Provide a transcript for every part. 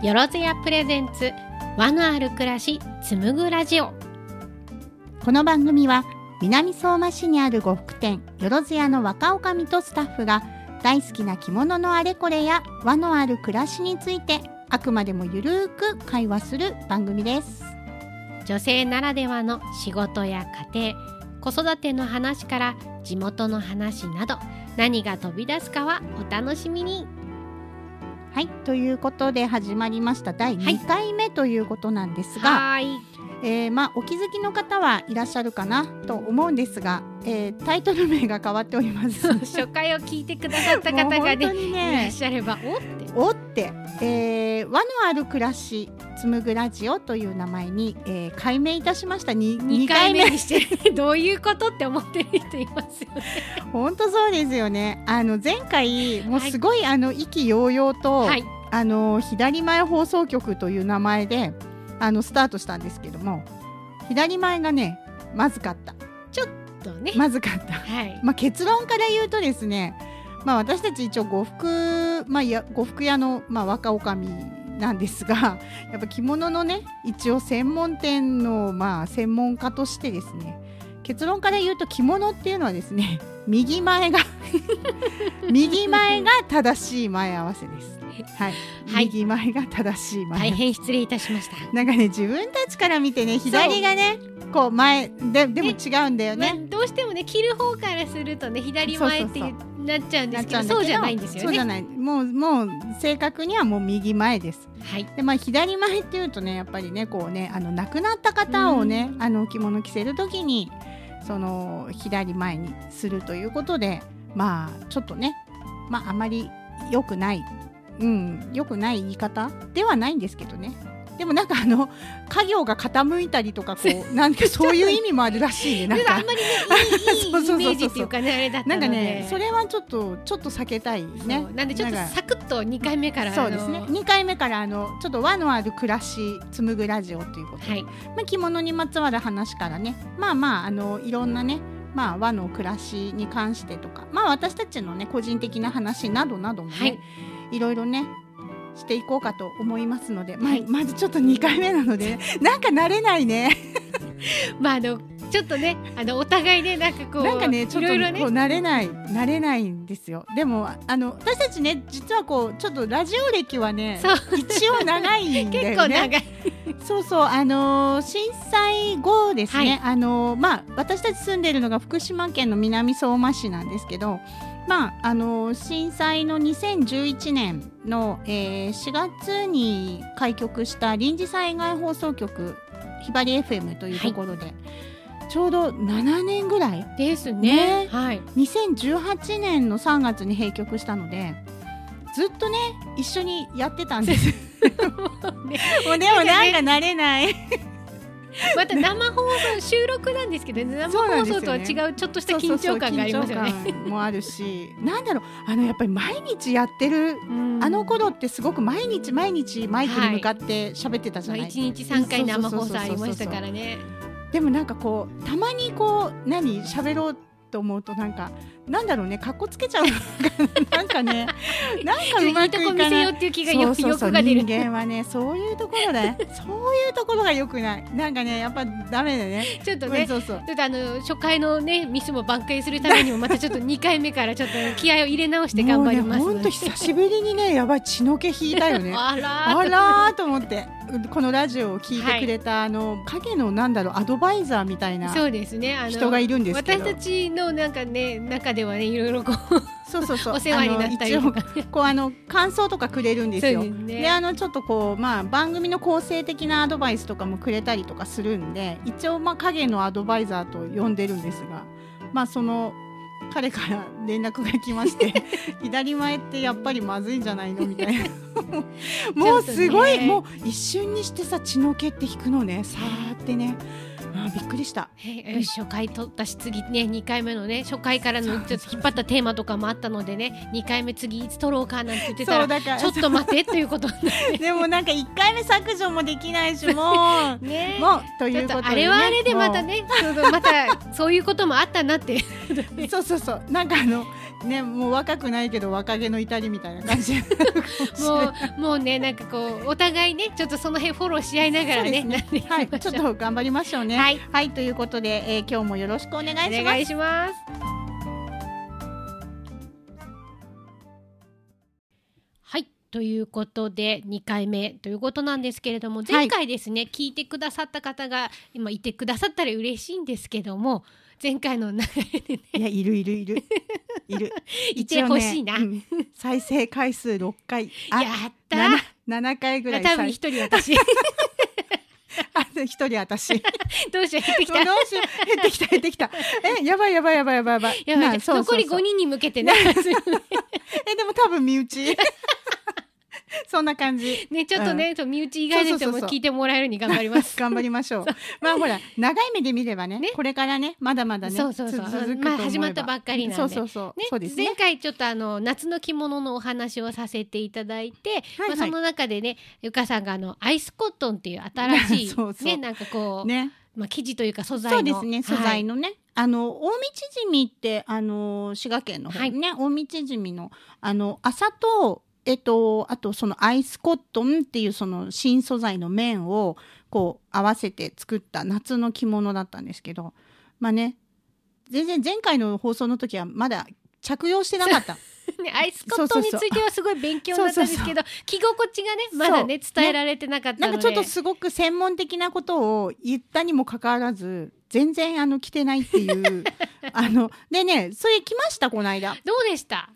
よろずやプレゼンツ和のある暮らし紡ぐラジオ。この番組は南相馬市にある呉服店よろずやの若女将とスタッフが大好きな着物のあれこれや和のある暮らしについてあくまでもゆるーく会話する番組です。女性ならではの仕事や家庭子育ての話から地元の話など何が飛び出すかはお楽しみに。はいということで始まりました。第2回目ということなんですが、はいえーまあ、お気づきの方はいらっしゃるかなと思うんですが、えータイトル名が変わっております。初回を聞いてくださった方がね本当にいらねっしゃればおって。おって、えー和のある暮らし紡ぐラジオという名前に、えー改名いたしました。に2 2回回目目にして どういうことって思ってる人いますよね。本当そうですよね。あの前回もうすごい、あの意気揚々と、はい。あの左前放送局という名前であのスタートしたんですけども左前がねまずかった。とね、まずかった。はい。まあ、結論から言うとですね、まあ、私たち一応呉服、まあ、や呉服屋の、まあ、若女将なんですがやっぱ着物のね一応専門店の、まあ、専門家としてですね結論から言うと着物っていうのはですね 右前が 右前が正しい前合わせです。はい、はい。右前が正しい前大変失礼いたしました。なんかね自分たちから見てね左がねこう前ででも違うんだよまあね。どうしてもね着る方からするとね左前ってなっちゃうんですけどそうじゃないんですよね。そうじゃない。もうもう正確にはもう右前です。はい。でまあ左前っていうとねやっぱりねこうねあの亡くなった方をね、あの着物着せる時にその左前にするということでまあちょっとねまああまり良くないうん良くない言い方ではないんですけどね。でもなんかあの家業が傾いたりとかこうなんかそういう意味もあるらしいね。なんかであんまりねいいイメージっていうかねあれだったなんのでかねそれはちょっとちょっと避けたいね。なんでちょっとサクッと2回目からそうですね。あの2回目からあのちょっと和のある暮らし紡ぐラジオということで、はい。まあ、着物にまつわる話からね。まあまああのいろんなねまあ、和の暮らしに関してとか、まあ、私たちのね個人的な話などなどもね、はい。い、ろいろねしていこうかと思いますので、まあはい。まずちょっと2回目なので、なんか慣れないね。まああのちょっとねあのお互いねなんかこうなんかねちょっとこう慣れない慣れないんですよ。でもあの私たちね実はこうちょっとラジオ歴はね一応長いんだね。構長い。そうそうあのー震災後ですね、はい。あのーまあ私たち住んでるのが福島県の南相馬市なんですけどまああのー震災の2011年の、えー4月に開局した臨時災害放送局ひばり FM というところで、ちょうど7年ぐらいですね。ねはい。2018年の3月に閉局したのでずっとね一緒にやってたんです。もうでもなんか慣れない また生放送収録なんですけどね生放送とは違うちょっとした緊張感がありますよね。もあるし なんだろうあのやっぱり毎日やってるうん。あの頃ってすごく毎日毎日マイクに向かって喋ってたじゃない、まあ一日三回生放送ありましたからね。でもなんかこうたまにこう何喋ろうと思うとなんかなんだろうねかっこつけちゃうな。なんかねなんかうまくいかない。ようっていう気がよそうそうそう。人間はねそういうところだよそういうところが良くない。なんかねやっぱダメだね。ちょっとね。そうそう。ちょっとあの初回のねミスも挽回するためにもまたちょっと2回目からちょっと気合を入れ直して頑張ります。本当久しぶりにねやばい血の気引いたよね。あらーあらーと思って。このラジオを聞いてくれた、あの影のなんだろうアドバイザーみたいなそうですね。あの人がいるんですけど。私たちのなんかね中ではねいろいろこうそうそうそう。お世話になったりとか。一応こうあの感想とかくれるんですよ。ですね。であのちょっとこうまあ番組の構成的なアドバイスとかもくれたりとかするんで一応まあ影のアドバイザーと呼んでるんですがまあその彼から連絡が来まして 左前ってやっぱりまずいんじゃないのみたいな。もうすごい、ねもう一瞬にしてさ血の気って引くのね。さーってねあびっくりした。へよし初回取ったし次ね2回目のね初回からのちょっと引っ張ったテーマとかもあったのでね2回目次いつ取ろうかなんて言ってたらちょっと待ってということでもなんか一回目削除もできないしもう。ね。もうということとで、ね、あれはあれでまたねそう。またそういうこともあったなって。そうそうそう。なんかあのねもう若くないけど若気の至りみたいな感じ。もうもうねなんかこうお互いねちょっとその辺フォローし合いながらねそうですなっていきまはいちょっと頑張りましょうね。はい、ということで、えー今日もよろしくお願いします。お願いします。はいということで2回目ということなんですけれどもい。前回ですね、聞いてくださった方が今いてくださったら嬉しいんですけども前回の流れでね。いやいるいるいる。いる。いてほしいな。一応ねうん。再生回数6回。あやった。七七回ぐらい多分再一人私。あ一人私。どうしよう減ってきどうたしよう。減ってきた減ってきた。えやばいやばいやばいやばいやばい。やばい残り5人に向けてね。えでも多分身内 そんな感じ。ねちょっとね、身内以外の人も聞いてもらえるに頑張ります。頑張りましょう。まあほら長い目で見ればねね。これからねまだまだねそうそうそう。まあ始まったばっかりなんで。そうそうそう、ね。そうですね。前回ちょっとあの夏の着物のお話をさせていただいて、はいまあ、はいその中でねゆかさんがあのアイスコットンっていう新しい そうそう。ねなんかこう、ね。まあ、生地というか素材の。そうですね素材の、のね、あの大道縮みってあの滋賀県の方にね、大道縮みのあの麻とえっとあとそのアイスコットンっていうその新素材の綿をこう合わせて作った夏の着物だったんですけどまあね全然前回の放送の時はまだ着用してなかった。ね、アイスコットンについてはすごい勉強になったんですけど着心地がねまだね伝えられてなかったので。なんかちょっとすごく専門的なことを言ったにもかかわらず全然あの着てないっていう。あのでねそれ着ましたこの間。どうでした？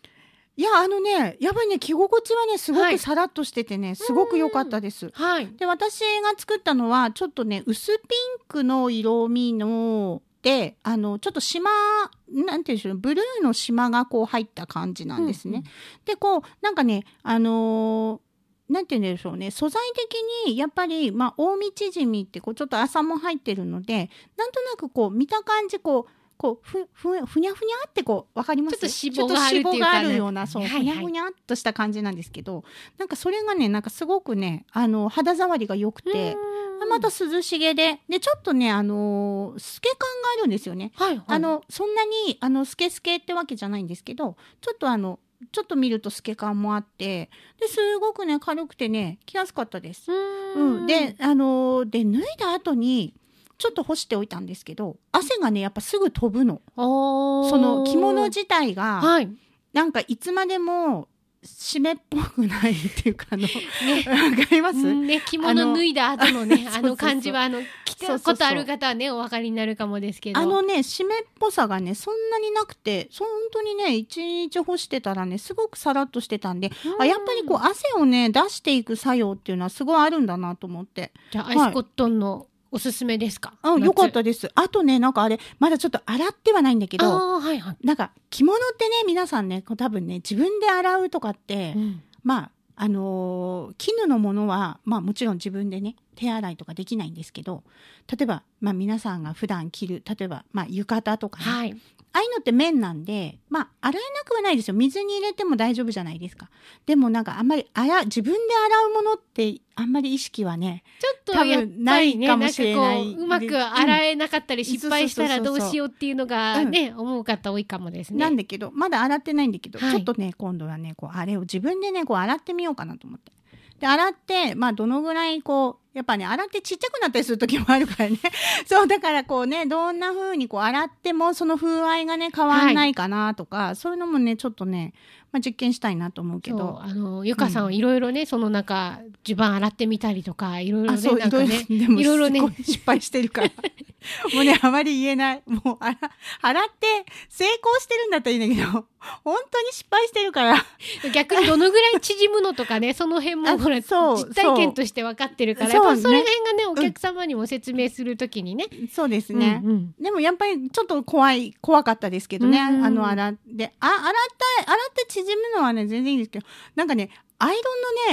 いやあのねやっぱりね着心地はねすごはいくさらっとしててね、すごく良かったです。はいで私が作ったのはちょっとね薄ピンクの色味のであのちょっと島なんていうんでしょうブルーの島がこう入った感じなんですね。うんでこうなんかねあのーなんて言うんでしょうね素材的にやっぱり、まあ、大道縮みってこうちょっと麻も入ってるのでなんとなくこう見た感じこうこうふふふにゃふにゃってこうわかります？ちょっと脂肪があるようなそう、ふにゃふにゃっとした感じなんですけどなんかそれがねなんかすごくねあの肌触りが良くて。また涼しげででちょっとねあのー透け感があるんですよね。はいはいあのそんなにあのスケスケってわけじゃないんですけどちょっとあのちょっと見ると透け感もあってですごくね軽くてね着やすかったです。ううんん、であのーで脱いだ後にちょっと干しておいたんですけど汗がねやっぱすぐ飛ぶの。その着物自体がはい。なんかいつまでも湿っぽくないっていうかあのね。わかります、うんね、着物脱いだ後のね あの感じはあの着たことある方はねお分かりになるかもですけど。あのね湿っぽさがねそんなになくてそ本当にね一日干してたらねすごくさらっとしてたんで、あやっぱりこう汗をね出していく作用っていうのはすごいあるんだなと思って。じゃあアイスコットンのおすすめですか、うんよかった夏です。あとねなんかあれまだちょっと洗ってはないんだけどはいはい、なんか着物ってね皆さんねこう多分ね自分で洗うとかって、うん。まああのー絹のものは、まあ、もちろん自分でね手洗いとかできないんですけど例えば、まあ、皆さんが普段着る例えば、まあ、浴衣とかね、はいああいうのって綿なんで、まあ、洗えなくはないですよ。水に入れても大丈夫じゃないですか。でもなんかあんまり洗う、自分で洗うものってあんまり意識はね、ちょっと多分ないかもしれないううまく洗えなかったりうん失敗したらどうしようっていうのがね、思う方多いかもですね。なんだけど、まだ洗ってないんだけど、はいちょっとね、今度はね、こう、あれを自分でね、こう洗ってみようかなと思って。で、洗って、まあ、どのぐらいこう、やっぱね、洗ってちっちゃくなったりする時もあるからね。そう、だからこうね、どんな風にこう洗ってもその風合いがね、変わんないかなとか、そういうのもね、ちょっとね、まあ、実験したいなと思うけど。あのゆかさんはいろいろね、その中襦袢洗ってみたりとかいろいろあ、ねないんかろいろ、ねいろいろね失敗してるから。もうね、あまり言えない。もう、洗って成功してるんだったらいいんだけど、本当に失敗してるから。逆にどのぐらい縮むのとかねその辺も あほら実体験として分かってるからそうやっぱそれね辺がねお客様にも説明するときにね。そうですね。うんうんでもやっぱりちょっと怖い、怖かったですけどね。うんあの、洗って、あ、洗った、洗って縮むのはね、全然いいんですけど、なんかね、アイロ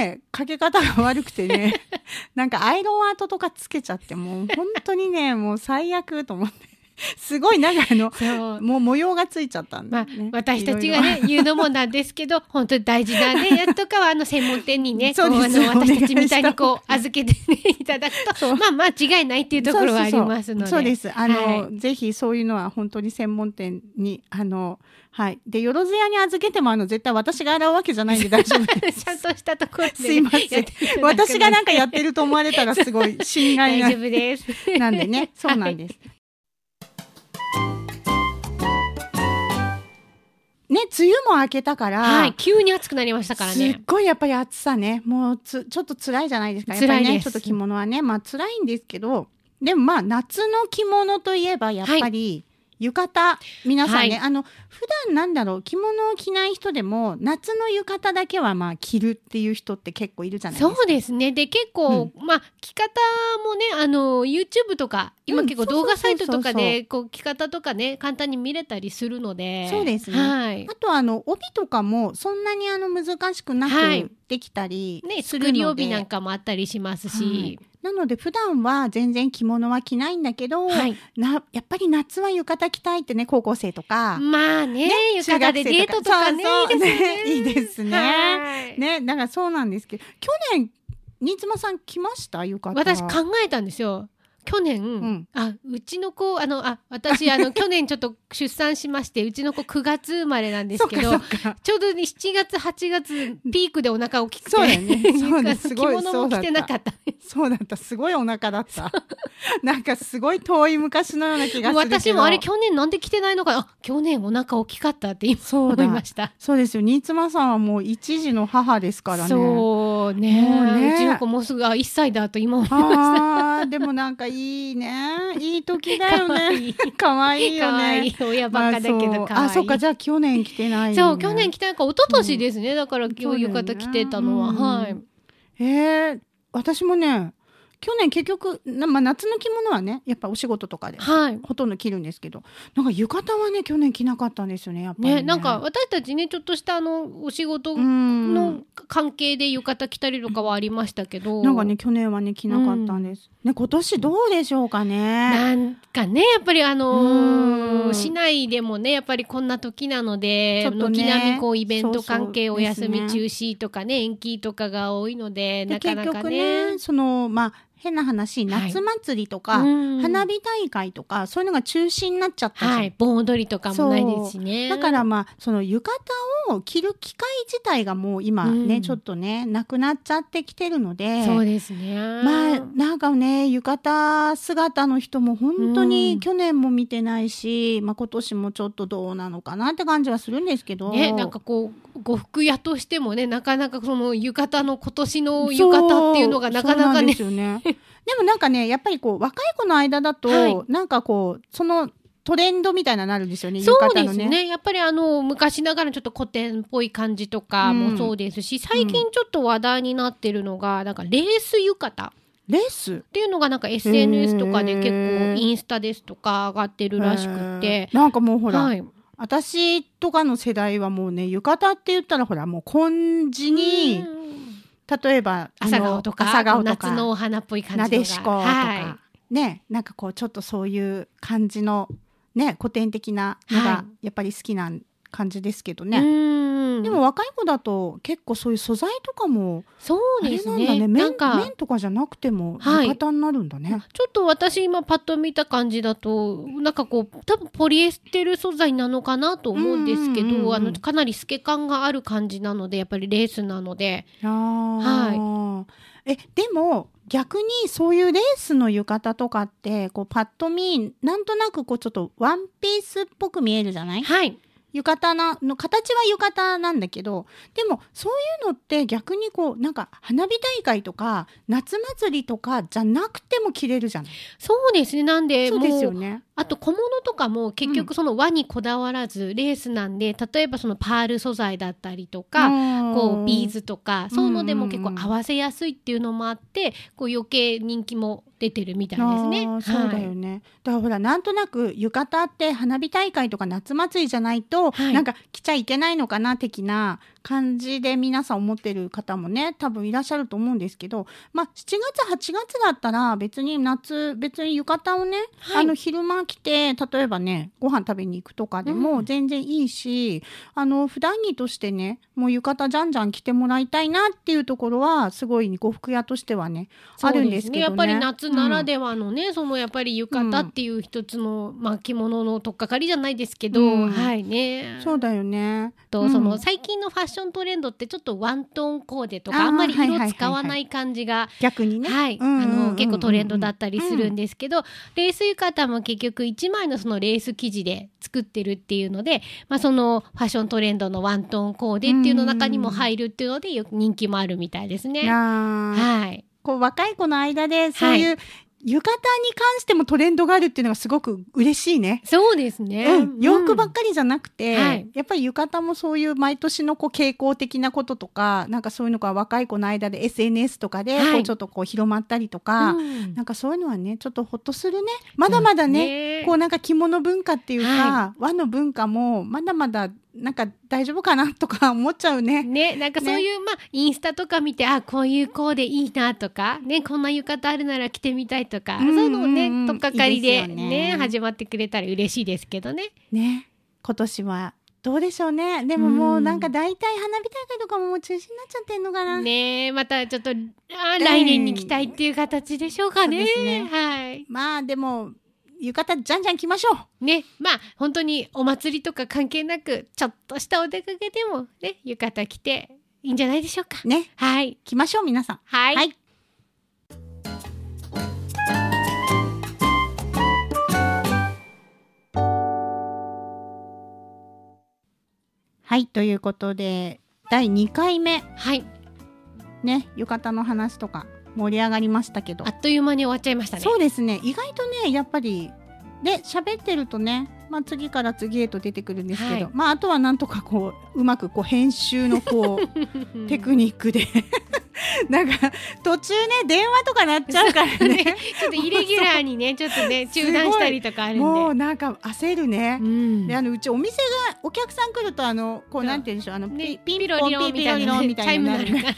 ンのねかけ方が悪くてね なんかアイロン跡とかつけちゃってもう本当にねもう最悪と思って すごいなんかあの。そう。もう模様がついちゃったんまあだ、ね、私たちがね言うのもなんですけど 本当に大事なねやつとかはあの専門店にね そうであの私たちみたいにこう預けて、ね、いただくと。まあ間違いないっていうところはありますので。そうです。あの、はい。ぜひそういうのは本当に専門店に、あの、はい。で、よろずやに預けても、あの、絶対私が洗うわけじゃないんで大丈夫です。ちゃんとしたところで、すいません。私がなんかやってると思われたらすごい心外な。大丈夫です。なんでね、そうなんです。ね、梅雨も明けたから、はい、急に暑くなりましたからすっね。ごいやっぱり暑さね、もうつちょっと辛いじゃないですか。やっぱりね、辛いです。ちょっと着物はね、まあ辛いんですけど、でもまあ夏の着物といえばやっぱり浴衣、皆さんね、はいあの普段なんだろう着物を着ない人でも夏の浴衣だけはまあ着るっていう人って結構いるじゃないですか。そうですね。で、結構、まあ、着方もね、あの、YouTube とか、今うん結構動画サイトとかで、こう、着方とかね、簡単に見れたりするので。そうですねはい。あとあの帯とかもそんなにあの難しくなはいくできたりね、するので、作り帯なんかもあったりしますはいし。なので普段は全然着物は着ないんだけど、はい。なやっぱり夏は浴衣着たいってね高校生とか、まあね、浴衣でデートとかね、そうそういいですよね。ねいいですね。はい。ねだからそうなんですけど去年新妻さん来ました？浴衣。私考えたんですよ。去年、ん。あうちの子あのあ私あの 去年ちょっと出産しましてうちの子9月生まれなんですけどちょうどね7月8月ピークでお腹大きくてそう 着物も着てなかった。そうだった。すごいお腹だった。なんかすごい遠い昔のような気がする私もあれ去年なんで着てないのか。あ去年お腹大きかったって今思そうだ。いました。そうですよ。新妻さんはもう一児の母ですからね。そうね。もうね。うちの子もうすぐあ1歳だと今思いました。でもなんかいいね。いい時だよ可愛ねい。かわいいよ可愛ねい親バカだけど可愛い。あそっか。じゃあ去年来てないそう去年着てなん。か一昨年ですね、だから今日浴衣着てたのは、ねはい。えー、私もね去年結局な、まあ、夏の着物はねやっぱお仕事とかではい。ほとんど着るんですけどなんか浴衣はね去年着なかったんですよねやっぱりね。ね、なんか私たちねちょっとしたあのお仕事うん。の関係で浴衣着たりとかはありましたけど。なんかね去年はね着なかったんです、ね今年どうでしょうかね？なんかねやっぱりあのーうん。市内でもねやっぱりこんな時なのでちょっとね。軒並みこうイベント関係お休み中止とかね延期とかが多いのででなかなか結局ねねそのまあ変な話はい。夏祭りとか、うん。花火大会とかそういうのが中止になっちゃったはい盆踊りとかもないですしね。だからまあその浴衣を着る機会自体がもう今ね、うん。ちょっとねなくなっちゃってきてるので。そうですね。まあなんかね浴衣姿の人も本当うん。に去年も見てないし、まあ、今年もちょっとどうなのかなって感じはするんですけど、ね、なんかこう呉服屋としてもねなかなかその浴衣の今年の浴衣っていうのがなかなかねそうですよねでもなんかねやっぱりこう若い子の間だと、はい。なんかこうそのトレンドみたいなのなるんですよねそう浴衣のね。ですね。やっぱりあの昔ながらのちょっと古典っぽい感じとかもそうですし、最近ちょっと話題になってるのがなんかレース浴衣。レース？っていうのがなんか SNS とかで結構インスタですとか上がってるらしくってなんかもうほら、はい、私とかの世代はもうね浴衣って言ったらほらもう紺地に例えばあの朝顔とか朝顔と夏のかお花っぽい感じのなが。でしことか、はねなんかこうちょっとそういう感じのね古典的なのはがやっぱり好きな感じですけどい、ね、うんでも若い子だと結構そういう素材とかもそうですね。なんだね。綿なんか綿とかじゃなくてもはい。浴衣になるんだね、ちょっと私今パッと見た感じだとなんかこう多分ポリエステル素材なのかなと思うんですけどあのかなり透け感がある感じなのでやっぱりレースなので。あー。えでも逆にそういうレースの浴衣とかってこうパッと見なんとなくこうちょっとワンピースっぽく見えるじゃない？はい浴衣なの形は浴衣なんだけどでもそういうのって逆にこうなんか花火大会とか夏祭りとかじゃなくても着れるじゃない。そうですね。なんでそうですよね。あと小物とかも結局その輪にこだわらずレースなんで例えばそのパール素材だったりとか、こうビーズとかそういうのでも結構合わせやすいっていうのもあってこう余計人気も出てるみたいですね。そうだよね、だからほらなんとなく浴衣って花火大会とか夏祭りじゃないと、はい。なんか着ちゃいけないのかな的な感じで皆さん思ってる方もね多分いらっしゃると思うんですけど、まあ、7月8月だったら別に夏別に浴衣をね、はい。あの昼間着て例えばねご飯食べに行くとかでも全然いいし、あの普段着としてねもう浴衣じゃんじゃん着てもらいたいなっていうところはすごい呉服屋としてはねあるんですけどね。やっぱり夏ならでではのね、そのやっぱり浴衣っていう一つの、まあ、着物の取っかかりじゃないですけど、うん。はいね。そうだよね。うんとその最近のファッショントレンドってちょっとワントーンコーデとかあんまり色使わない感じが逆にね。あの結構トレンドだったりするんですけど、レース浴衣も結局1枚のそのレース生地で作ってるっていうので、まあ、そのファッショントレンドのワントーンコーデっていうの中にも入るっていうのでよく人気もあるみたいですね。はい、こう若い子の間でそういう浴衣に関してもトレンドがあるっていうのがすごく嬉しいね。そうですね。うん、洋服ばっかかりじゃなくて、はい。やっぱり浴衣もそういう毎年のこう傾向的なこととかなんかそういうのが若い子の間で SNS とかではい。こうちょっとこう広まったりとか、うん。なんかそういうのはねちょっとほっとするね。まだまだねね。こうなんか着物文化っていうか、は和の文化もまだまだなんか大丈夫かなとか思っちゃうね。ね、なんかそういう、まあインスタとか見てあこういうコーデいいなとか、ね、こんな浴衣あるなら着てみたいとか、うんうんうんそういうのをねとっかかりでねね始まってくれたら嬉しいですけどね。ね今年はどうでしょうねでももうなんか大体花火大会とかももう中止になっちゃってんのかな。ねまたちょっとあ来年に期待っていう形でしょうかね。そうですねはい。まあでも浴衣じゃんじゃん着ましょう。ね、まあ本当にお祭りとか関係なくちょっとしたお出かけでもね浴衣着ていいんじゃないでしょうか。ねはい着ましょう皆さん。はい。はいはいということで第2回目はいね浴衣の話とか盛り上がりましたけど。あっという間に終わっちゃいましたね。そうですね。意外とねやっぱりで喋ってるとね、まあ、次から次へと出てくるんですけど、はい。まあ、あとはなんとかこううまくこう編集のこう テクニックで。なんか途中ね電話とかなっちゃうからね。ちょっとイレギュラーにね ちょっとね中断したりとかあるんで。もうなんか焦るね。うん。であのうちお店がお客さん来るとあのこうなんて言うんでしょう。あのね、ピピンポンピロリロンみたいなロンみたいチャイムになるから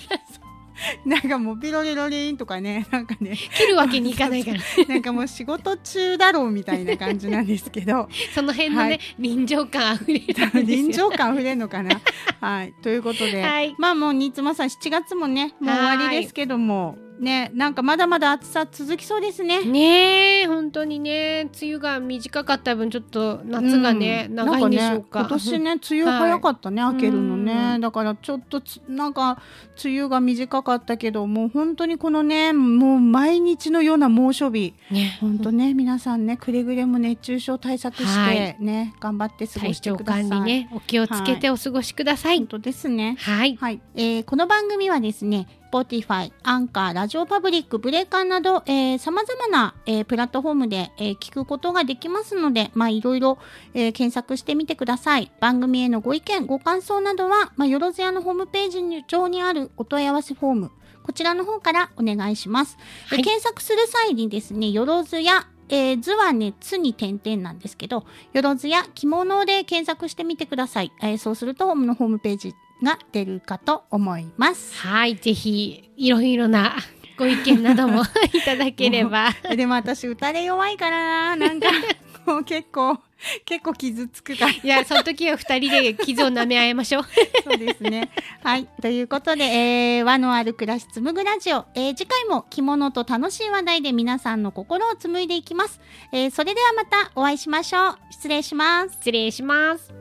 なんかもうピロリロリンとかね なんかね。切るわけにいかないから。なんかもう仕事中だろうみたいな感じなんですけど。その辺のね、はい。臨場感あふれる臨場感あふれるのかな？はい。ということで、はい。まあもう新妻さん7月もねもう終わりですけどもねなんかまだまだ暑さ続きそうですね。ねえ本当にね。梅雨が短かった分ちょっと夏がね、うん。長いんでしょうか。ね、今年ね梅雨早かったね、はい。明けるのね、うん。だからちょっとつなんか梅雨が短かったけどもう本当にこのねもう毎日のような猛暑日。ね。本当ね皆さんねくれぐれも熱中症対策して、はい。ね頑張って過ごしてください。ねお気をつけてお過ごしください。本当ですね。はい。はい、えーこの番組はですね、Spotify、アンカー、ラジオパブリック、ブレーカーなど、えー、様々な、えープラットフォームで、えー聞くことができますので、まあ、いろいろ、えー検索してみてください。番組へのご意見、ご感想などは、まあ、よろずやのホームページに上にあるお問い合わせフォーム、こちらの方からお願いします。ではい検索する際にですね、よろずや、えー図はね、つに点々なんですけど、よろずや着物で検索してみてください。えーそうすると、ホームのホームページが出るかと思います。はいぜひいろいろなご意見なども いただければでも私、打たれ弱いからな、なんか、も う結構、結構傷つくから。いやその時は二人で傷を舐め合いましょう そうですね。はい。ということで、えー和のある暮らし紡ぐラジオ、えー次回も着物と楽しい話題で皆さんの心を紡いでいきます。えーそれではまたお会いしましょう。失礼します。失礼します